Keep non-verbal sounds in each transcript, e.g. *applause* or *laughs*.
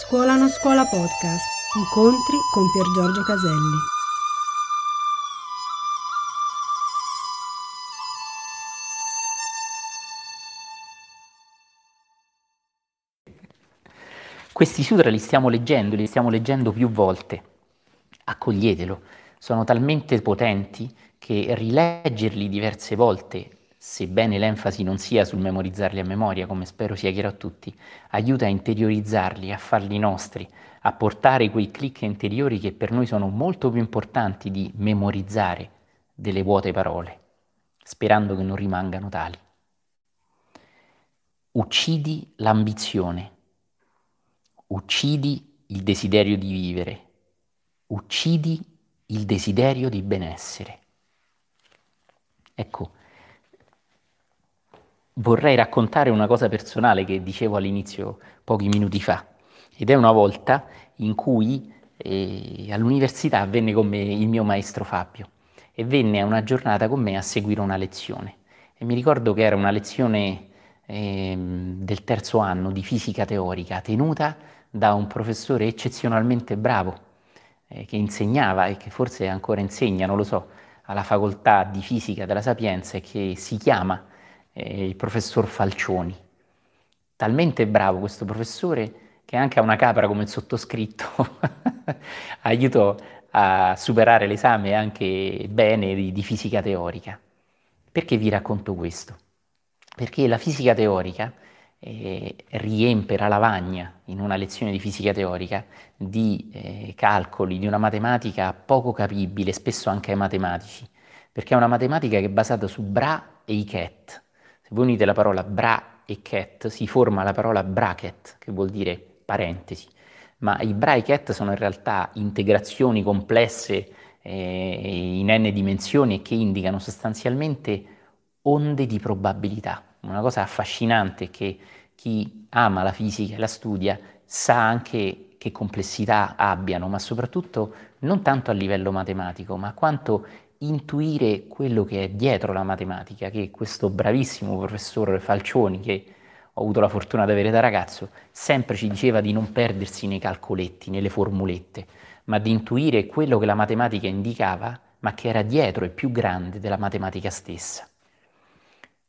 Scuola non scuola podcast. Incontri con Pier Giorgio Caselli. Questi sutra li stiamo leggendo, li stiamo leggendo più volte. Accoglietelo, sono talmente potenti che rileggerli diverse volte sebbene l'enfasi non sia sul memorizzarli a memoria, come spero sia chiaro a tutti, aiuta a interiorizzarli, a farli nostri, a portare quei click interiori che per noi sono molto più importanti di memorizzare delle vuote parole, sperando che non rimangano tali. Uccidi l'ambizione, uccidi il desiderio di vivere, uccidi il desiderio di benessere. Ecco, vorrei raccontare una cosa personale che dicevo all'inizio pochi minuti fa. Ed è una volta in cui eh, all'università venne con me il mio maestro Fabio e venne a una giornata con me a seguire una lezione. E mi ricordo che era una lezione eh, del terzo anno di fisica teorica tenuta da un professore eccezionalmente bravo eh, che insegnava e che forse ancora insegna, non lo so, alla facoltà di fisica della Sapienza e che si chiama eh, il professor Falcioni. Talmente bravo questo professore che anche a una capra come il sottoscritto *laughs* aiutò a superare l'esame anche bene di, di fisica teorica. Perché vi racconto questo? Perché la fisica teorica eh, riempie la lavagna in una lezione di fisica teorica di eh, calcoli, di una matematica poco capibile, spesso anche ai matematici, perché è una matematica che è basata su Bra e Iket, se voi unite la parola bra e cat, si forma la parola bracket, che vuol dire parentesi. Ma i bra e cat sono in realtà integrazioni complesse eh, in n dimensioni che indicano sostanzialmente onde di probabilità. Una cosa affascinante che chi ama la fisica e la studia sa anche che complessità abbiano, ma soprattutto non tanto a livello matematico, ma quanto intuire quello che è dietro la matematica, che questo bravissimo professor Falcioni, che ho avuto la fortuna di avere da ragazzo, sempre ci diceva di non perdersi nei calcoletti, nelle formulette, ma di intuire quello che la matematica indicava, ma che era dietro e più grande della matematica stessa.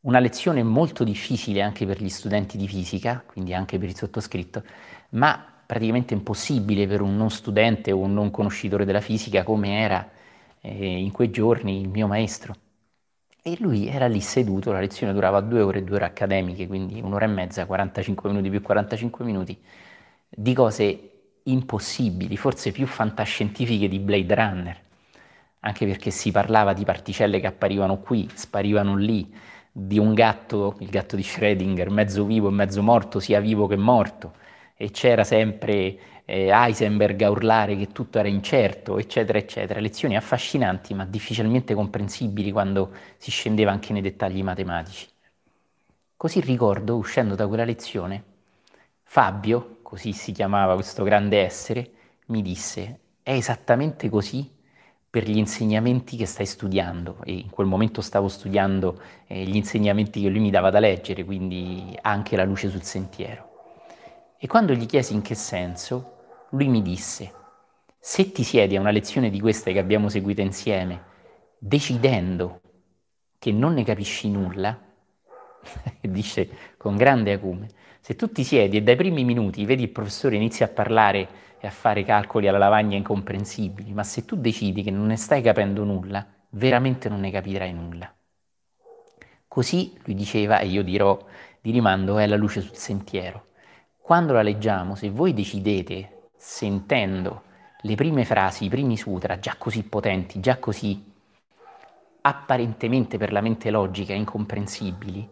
Una lezione molto difficile anche per gli studenti di fisica, quindi anche per il sottoscritto, ma praticamente impossibile per un non studente o un non conoscitore della fisica come era eh, in quei giorni il mio maestro. E lui era lì seduto, la lezione durava due ore, due ore accademiche, quindi un'ora e mezza, 45 minuti più 45 minuti, di cose impossibili, forse più fantascientifiche di Blade Runner, anche perché si parlava di particelle che apparivano qui, sparivano lì, di un gatto, il gatto di Schrödinger, mezzo vivo e mezzo morto, sia vivo che morto, e c'era sempre eh, Heisenberg a urlare che tutto era incerto, eccetera, eccetera. Lezioni affascinanti ma difficilmente comprensibili quando si scendeva anche nei dettagli matematici. Così ricordo, uscendo da quella lezione, Fabio, così si chiamava questo grande essere, mi disse, è esattamente così per gli insegnamenti che stai studiando e in quel momento stavo studiando eh, gli insegnamenti che lui mi dava da leggere, quindi anche la luce sul sentiero. E quando gli chiesi in che senso, lui mi disse, se ti siedi a una lezione di queste che abbiamo seguito insieme, decidendo che non ne capisci nulla, *laughs* dice con grande acume, se tu ti siedi e dai primi minuti vedi il professore inizia a parlare e a fare calcoli alla lavagna incomprensibili, ma se tu decidi che non ne stai capendo nulla, veramente non ne capirai nulla. Così lui diceva, e io dirò di rimando, è la luce sul sentiero. Quando la leggiamo, se voi decidete sentendo le prime frasi, i primi sutra, già così potenti, già così apparentemente per la mente logica incomprensibili,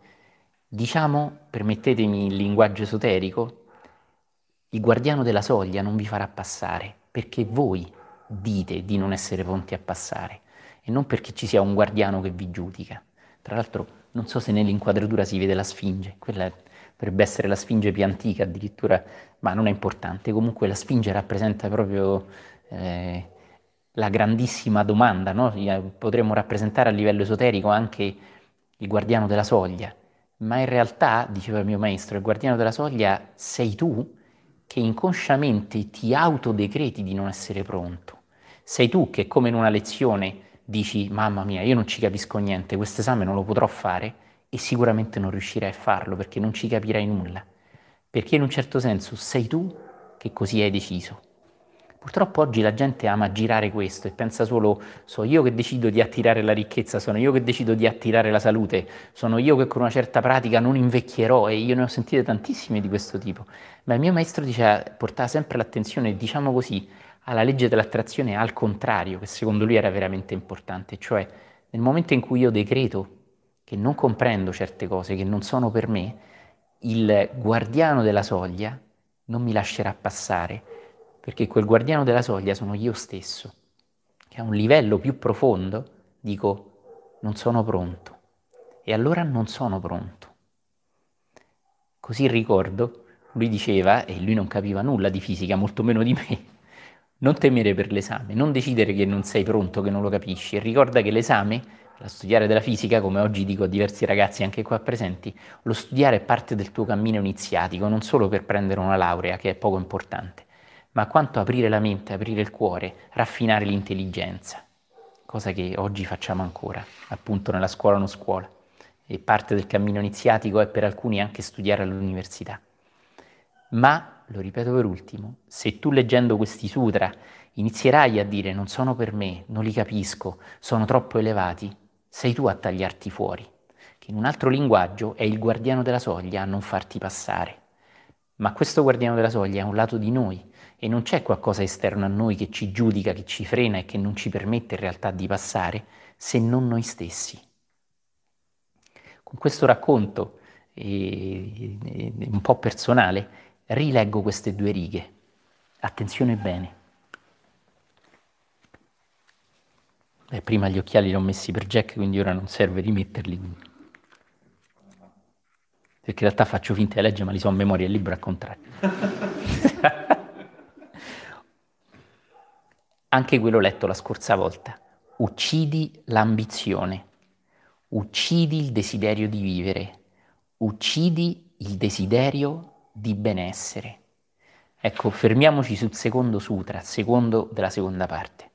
diciamo, permettetemi il linguaggio esoterico, il guardiano della soglia non vi farà passare perché voi dite di non essere pronti a passare e non perché ci sia un guardiano che vi giudica. Tra l'altro non so se nell'inquadratura si vede la Sfinge, quella dovrebbe essere la Sfinge più antica addirittura, ma non è importante. Comunque la Sfinge rappresenta proprio eh, la grandissima domanda, no? potremmo rappresentare a livello esoterico anche il guardiano della soglia, ma in realtà, diceva il mio maestro, il guardiano della soglia sei tu che inconsciamente ti autodecreti di non essere pronto. Sei tu che come in una lezione dici mamma mia io non ci capisco niente, questo esame non lo potrò fare e sicuramente non riuscirai a farlo perché non ci capirai nulla. Perché in un certo senso sei tu che così hai deciso. Purtroppo oggi la gente ama girare questo e pensa solo so io che decido di attirare la ricchezza, sono io che decido di attirare la salute, sono io che con una certa pratica non invecchierò e io ne ho sentite tantissime di questo tipo. Ma il mio maestro diceva, portava sempre l'attenzione, diciamo così, alla legge dell'attrazione al contrario, che secondo lui era veramente importante, cioè nel momento in cui io decreto che non comprendo certe cose, che non sono per me, il guardiano della soglia non mi lascerà passare, perché quel guardiano della soglia sono io stesso, che a un livello più profondo dico non sono pronto e allora non sono pronto. Così ricordo, lui diceva, e lui non capiva nulla di fisica, molto meno di me, non temere per l'esame, non decidere che non sei pronto, che non lo capisci e ricorda che l'esame, la studiare della fisica, come oggi dico a diversi ragazzi anche qua presenti, lo studiare è parte del tuo cammino iniziatico, non solo per prendere una laurea, che è poco importante, ma quanto aprire la mente, aprire il cuore, raffinare l'intelligenza, cosa che oggi facciamo ancora, appunto nella scuola non scuola. E parte del cammino iniziatico è per alcuni anche studiare all'università. Ma lo ripeto per ultimo, se tu leggendo questi sutra inizierai a dire non sono per me, non li capisco, sono troppo elevati, sei tu a tagliarti fuori, che in un altro linguaggio è il guardiano della soglia a non farti passare. Ma questo guardiano della soglia è un lato di noi e non c'è qualcosa esterno a noi che ci giudica, che ci frena e che non ci permette in realtà di passare, se non noi stessi. Con questo racconto eh, un po' personale, rileggo queste due righe. Attenzione bene. Beh, prima gli occhiali li ho messi per Jack, quindi ora non serve rimetterli. Perché in realtà faccio finta di leggere, ma li so a memoria, il libro al contrario. *laughs* Anche quello letto la scorsa volta. Uccidi l'ambizione, uccidi il desiderio di vivere, uccidi il desiderio di benessere. Ecco, fermiamoci sul secondo sutra, secondo della seconda parte.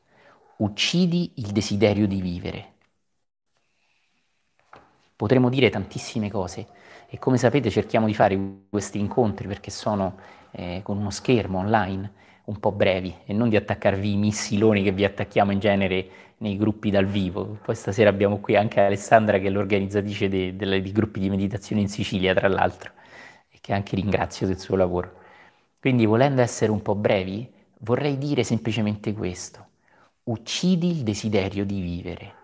Uccidi il desiderio di vivere. Potremmo dire tantissime cose e come sapete cerchiamo di fare questi incontri perché sono eh, con uno schermo online un po' brevi e non di attaccarvi i missiloni che vi attacchiamo in genere nei gruppi dal vivo. Poi stasera abbiamo qui anche Alessandra che è l'organizzatrice dei gruppi di meditazione in Sicilia, tra l'altro che anche ringrazio del suo lavoro. Quindi volendo essere un po' brevi, vorrei dire semplicemente questo. Uccidi il desiderio di vivere.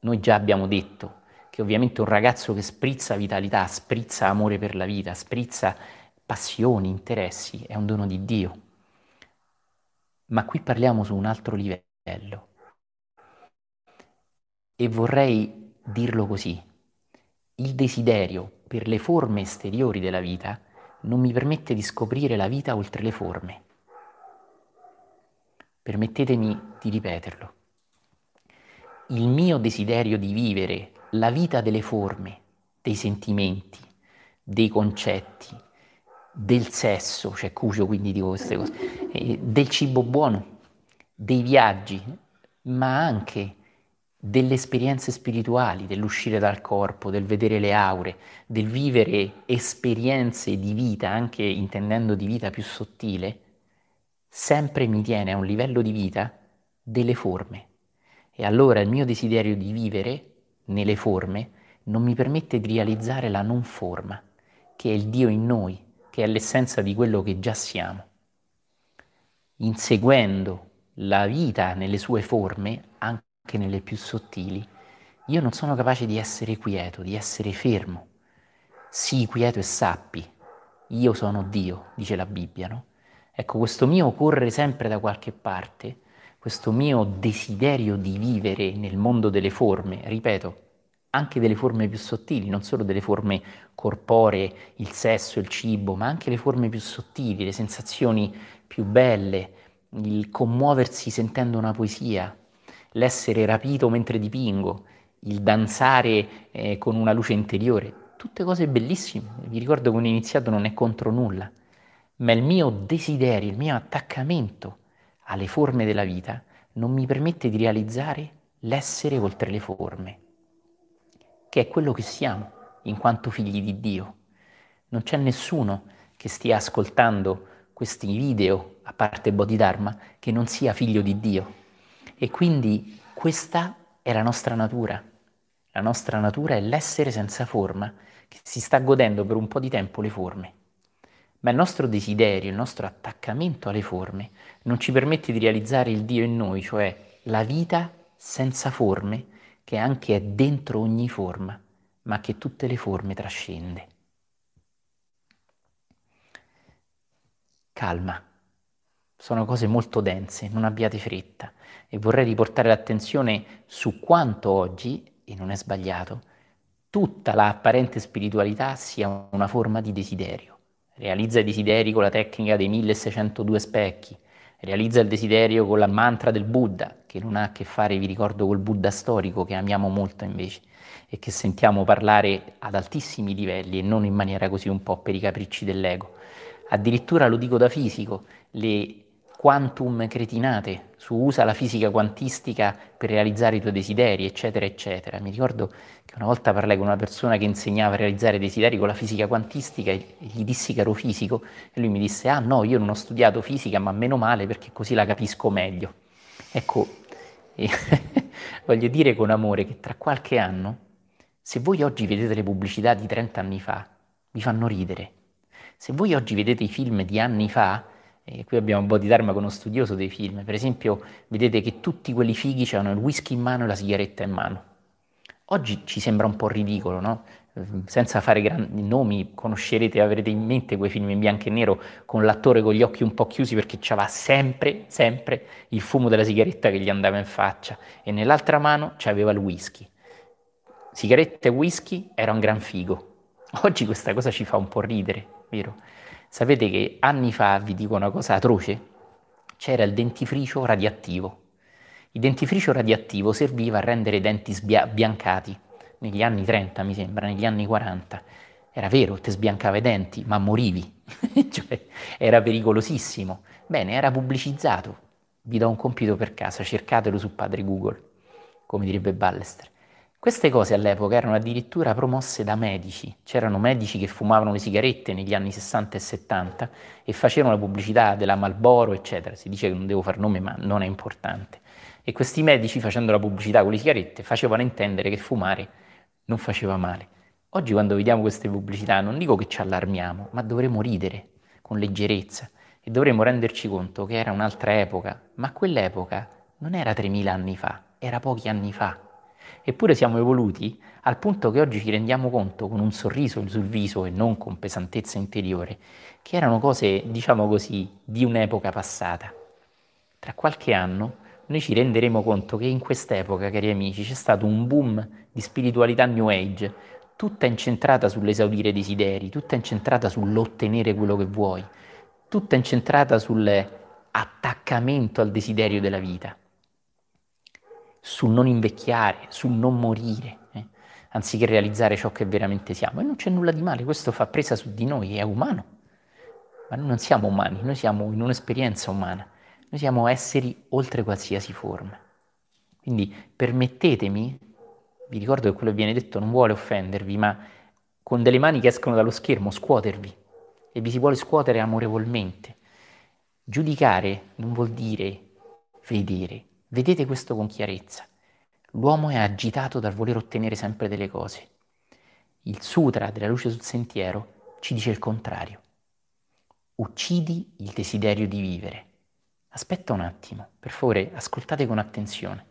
Noi già abbiamo detto che ovviamente un ragazzo che sprizza vitalità, sprizza amore per la vita, sprizza passioni, interessi, è un dono di Dio. Ma qui parliamo su un altro livello. E vorrei dirlo così. Il desiderio per le forme esteriori della vita non mi permette di scoprire la vita oltre le forme. Permettetemi di ripeterlo. Il mio desiderio di vivere la vita delle forme, dei sentimenti, dei concetti, del sesso, cioè cucio quindi dico queste cose, del cibo buono, dei viaggi, ma anche delle esperienze spirituali, dell'uscire dal corpo, del vedere le aure, del vivere esperienze di vita, anche intendendo di vita più sottile, sempre mi tiene a un livello di vita delle forme. E allora il mio desiderio di vivere nelle forme non mi permette di realizzare la non forma, che è il Dio in noi, che è l'essenza di quello che già siamo. Inseguendo la vita nelle sue forme, anche nelle più sottili, io non sono capace di essere quieto, di essere fermo. Sii quieto e sappi, io sono Dio, dice la Bibbia, no? Ecco, questo mio correre sempre da qualche parte, questo mio desiderio di vivere nel mondo delle forme, ripeto, anche delle forme più sottili, non solo delle forme corporee, il sesso, il cibo, ma anche le forme più sottili, le sensazioni più belle, il commuoversi sentendo una poesia, l'essere rapito mentre dipingo, il danzare eh, con una luce interiore, tutte cose bellissime. Vi ricordo che un iniziato non è contro nulla, ma il mio desiderio, il mio attaccamento alle forme della vita non mi permette di realizzare l'essere oltre le forme, che è quello che siamo in quanto figli di Dio. Non c'è nessuno che stia ascoltando questi video, a parte Bodhidharma, che non sia figlio di Dio. E quindi questa è la nostra natura. La nostra natura è l'essere senza forma, che si sta godendo per un po' di tempo le forme. Ma il nostro desiderio, il nostro attaccamento alle forme non ci permette di realizzare il Dio in noi, cioè la vita senza forme che anche è dentro ogni forma, ma che tutte le forme trascende. Calma, sono cose molto dense, non abbiate fretta. E vorrei riportare l'attenzione su quanto oggi, e non è sbagliato, tutta la apparente spiritualità sia una forma di desiderio realizza i desideri con la tecnica dei 1602 specchi, realizza il desiderio con la mantra del Buddha, che non ha a che fare, vi ricordo, col Buddha storico, che amiamo molto invece, e che sentiamo parlare ad altissimi livelli e non in maniera così un po' per i capricci dell'ego. Addirittura lo dico da fisico, le quantum cretinate, su usa la fisica quantistica per realizzare i tuoi desideri, eccetera, eccetera. Mi ricordo che una volta parlai con una persona che insegnava a realizzare desideri con la fisica quantistica e gli dissi che ero fisico e lui mi disse, ah no, io non ho studiato fisica, ma meno male perché così la capisco meglio. Ecco, *laughs* voglio dire con amore che tra qualche anno, se voi oggi vedete le pubblicità di 30 anni fa, vi fanno ridere. Se voi oggi vedete i film di anni fa, e qui abbiamo un po' di Dharma con uno studioso dei film. Per esempio, vedete che tutti quelli fighi hanno il whisky in mano e la sigaretta in mano. Oggi ci sembra un po' ridicolo, no? Senza fare grandi nomi, conoscerete, avrete in mente quei film in bianco e nero con l'attore con gli occhi un po' chiusi perché aveva sempre, sempre il fumo della sigaretta che gli andava in faccia e nell'altra mano c'aveva il whisky. Sigaretta e whisky era un gran figo. Oggi questa cosa ci fa un po' ridere, vero? Sapete che anni fa, vi dico una cosa atroce, c'era il dentifricio radioattivo. Il dentifricio radioattivo serviva a rendere i denti sbiancati negli anni 30, mi sembra, negli anni 40. Era vero, ti sbiancava i denti, ma morivi. *laughs* cioè, era pericolosissimo. Bene, era pubblicizzato. Vi do un compito per casa, cercatelo su padre Google, come direbbe Ballester. Queste cose all'epoca erano addirittura promosse da medici. C'erano medici che fumavano le sigarette negli anni 60 e 70 e facevano la pubblicità della Malboro, eccetera. Si dice che non devo far nome, ma non è importante. E questi medici, facendo la pubblicità con le sigarette, facevano intendere che fumare non faceva male. Oggi quando vediamo queste pubblicità non dico che ci allarmiamo, ma dovremmo ridere con leggerezza e dovremmo renderci conto che era un'altra epoca, ma quell'epoca non era 3000 anni fa, era pochi anni fa. Eppure siamo evoluti al punto che oggi ci rendiamo conto con un sorriso sul viso e non con pesantezza interiore, che erano cose, diciamo così, di un'epoca passata. Tra qualche anno noi ci renderemo conto che in quest'epoca, cari amici, c'è stato un boom di spiritualità New Age, tutta incentrata sull'esaudire desideri, tutta incentrata sull'ottenere quello che vuoi, tutta incentrata sull'attaccamento al desiderio della vita sul non invecchiare, sul non morire, eh? anziché realizzare ciò che veramente siamo. E non c'è nulla di male, questo fa presa su di noi, è umano. Ma noi non siamo umani, noi siamo in un'esperienza umana, noi siamo esseri oltre qualsiasi forma. Quindi permettetemi, vi ricordo che quello che viene detto non vuole offendervi, ma con delle mani che escono dallo schermo scuotervi e vi si vuole scuotere amorevolmente. Giudicare non vuol dire vedere, Vedete questo con chiarezza. L'uomo è agitato dal voler ottenere sempre delle cose. Il sutra della luce sul sentiero ci dice il contrario. Uccidi il desiderio di vivere. Aspetta un attimo, per favore, ascoltate con attenzione.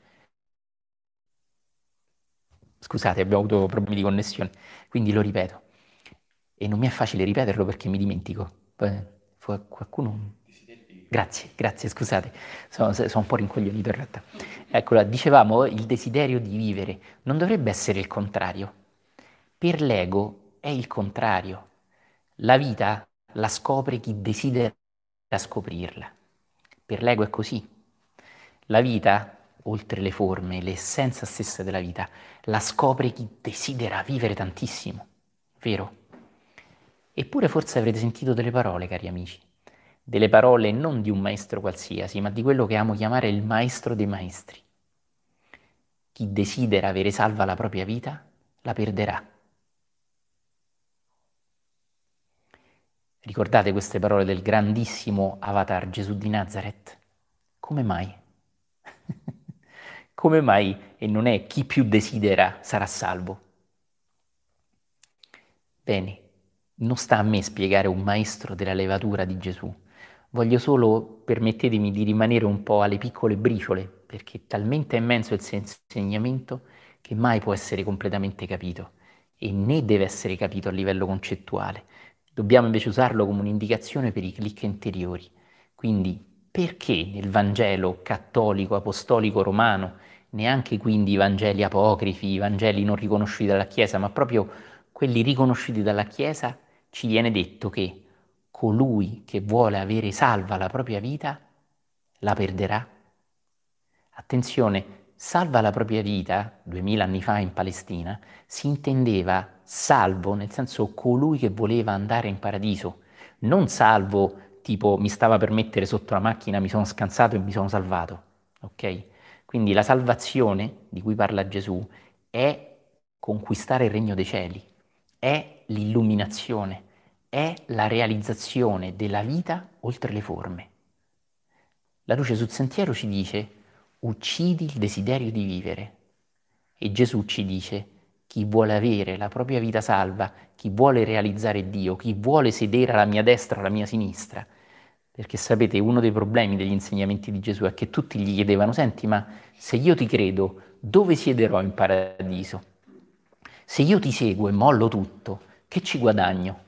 Scusate, abbiamo avuto problemi di connessione, quindi lo ripeto. E non mi è facile ripeterlo perché mi dimentico. Qualcuno Grazie, grazie, scusate, sono, sono, un po' rincoglionito in realtà. Eccola, dicevamo, il desiderio di vivere non dovrebbe essere il contrario. Per l'ego è il contrario. La vita la scopre chi desidera scoprirla. Per l'ego è così. La vita, oltre le forme, l'essenza stessa della vita, la scopre chi desidera vivere tantissimo, vero? Eppure forse avrete sentito delle parole, cari amici delle parole non di un maestro qualsiasi, ma di quello che amo chiamare il maestro dei maestri. Chi desidera avere salva la propria vita, la perderà. Ricordate queste parole del grandissimo avatar Gesù di Nazareth? Come mai? *laughs* Come mai e non è chi più desidera sarà salvo? Bene, non sta a me spiegare un maestro della levatura di Gesù. Voglio solo, permettetemi di rimanere un po' alle piccole briciole, perché è talmente immenso il suo insegnamento che mai può essere completamente capito e né deve essere capito a livello concettuale. Dobbiamo invece usarlo come un'indicazione per i click interiori. Quindi perché nel Vangelo cattolico, apostolico, romano neanche quindi i Vangeli apocrifi, i Vangeli non riconosciuti dalla Chiesa, ma proprio quelli riconosciuti dalla Chiesa, ci viene detto che colui che vuole avere salva la propria vita la perderà. Attenzione, salva la propria vita, duemila anni fa in Palestina, si intendeva salvo nel senso colui che voleva andare in paradiso, non salvo tipo mi stava per mettere sotto la macchina, mi sono scansato e mi sono salvato, ok? Quindi la salvazione di cui parla Gesù è conquistare il regno dei cieli, è l'illuminazione, è la realizzazione della vita oltre le forme. La luce sul sentiero ci dice uccidi il desiderio di vivere e Gesù ci dice chi vuole avere la propria vita salva, chi vuole realizzare Dio, chi vuole sedere alla mia destra o alla mia sinistra, perché sapete, uno dei problemi degli insegnamenti di Gesù è che tutti gli chiedevano, senti, ma se io ti credo, dove siederò in paradiso? Se io ti seguo e mollo tutto, che ci guadagno?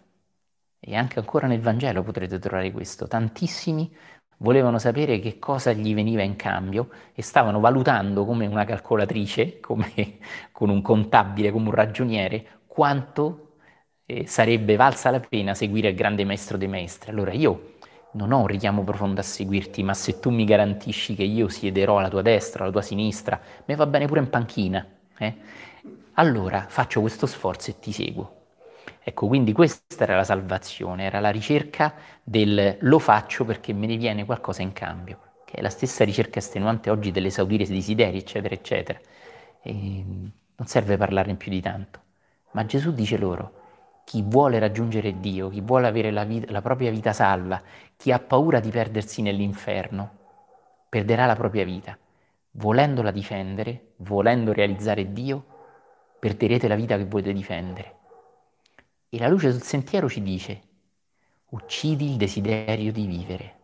E anche ancora nel Vangelo potrete trovare questo. Tantissimi volevano sapere che cosa gli veniva in cambio e stavano valutando come una calcolatrice, *laughs* come con un contabile, come un ragioniere, quanto eh, sarebbe valsa la pena seguire il grande maestro dei maestri. Allora io non ho un richiamo profondo a seguirti, ma se tu mi garantisci che io siederò alla tua destra, alla tua sinistra, mi va bene pure in panchina, eh? allora faccio questo sforzo e ti seguo. Ecco, quindi questa era la salvazione, era la ricerca del lo faccio perché me ne viene qualcosa in cambio, che è la stessa ricerca estenuante oggi dell'esaudire desideri, eccetera, eccetera. E non serve parlarne più di tanto. Ma Gesù dice loro, chi vuole raggiungere Dio, chi vuole avere la, vita, la propria vita salva, chi ha paura di perdersi nell'inferno, perderà la propria vita. Volendola difendere, volendo realizzare Dio, perderete la vita che volete difendere. E la luce sul sentiero ci dice, uccidi il desiderio di vivere.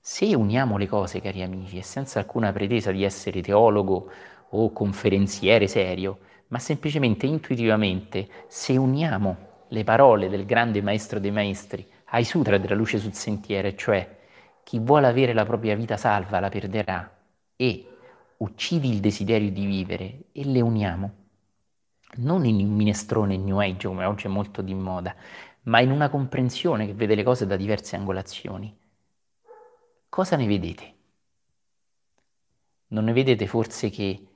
Se uniamo le cose, cari amici, e senza alcuna pretesa di essere teologo o conferenziere serio, ma semplicemente intuitivamente se uniamo le parole del grande maestro dei maestri ai sutra della luce sul sentiero, cioè chi vuole avere la propria vita salva la perderà e uccidi il desiderio di vivere e le uniamo, non in un minestrone New Age come oggi è molto di moda, ma in una comprensione che vede le cose da diverse angolazioni. Cosa ne vedete? Non ne vedete forse che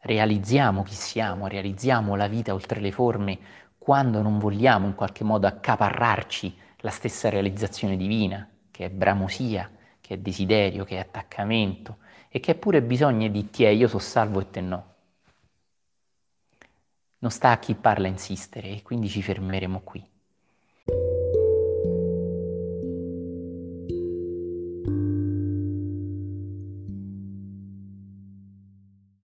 realizziamo chi siamo, realizziamo la vita oltre le forme quando non vogliamo in qualche modo accaparrarci la stessa realizzazione divina, che è bramosia, che è desiderio, che è attaccamento e che è pure bisogno di te, io so salvo e te no. Non sta a chi parla insistere e quindi ci fermeremo qui.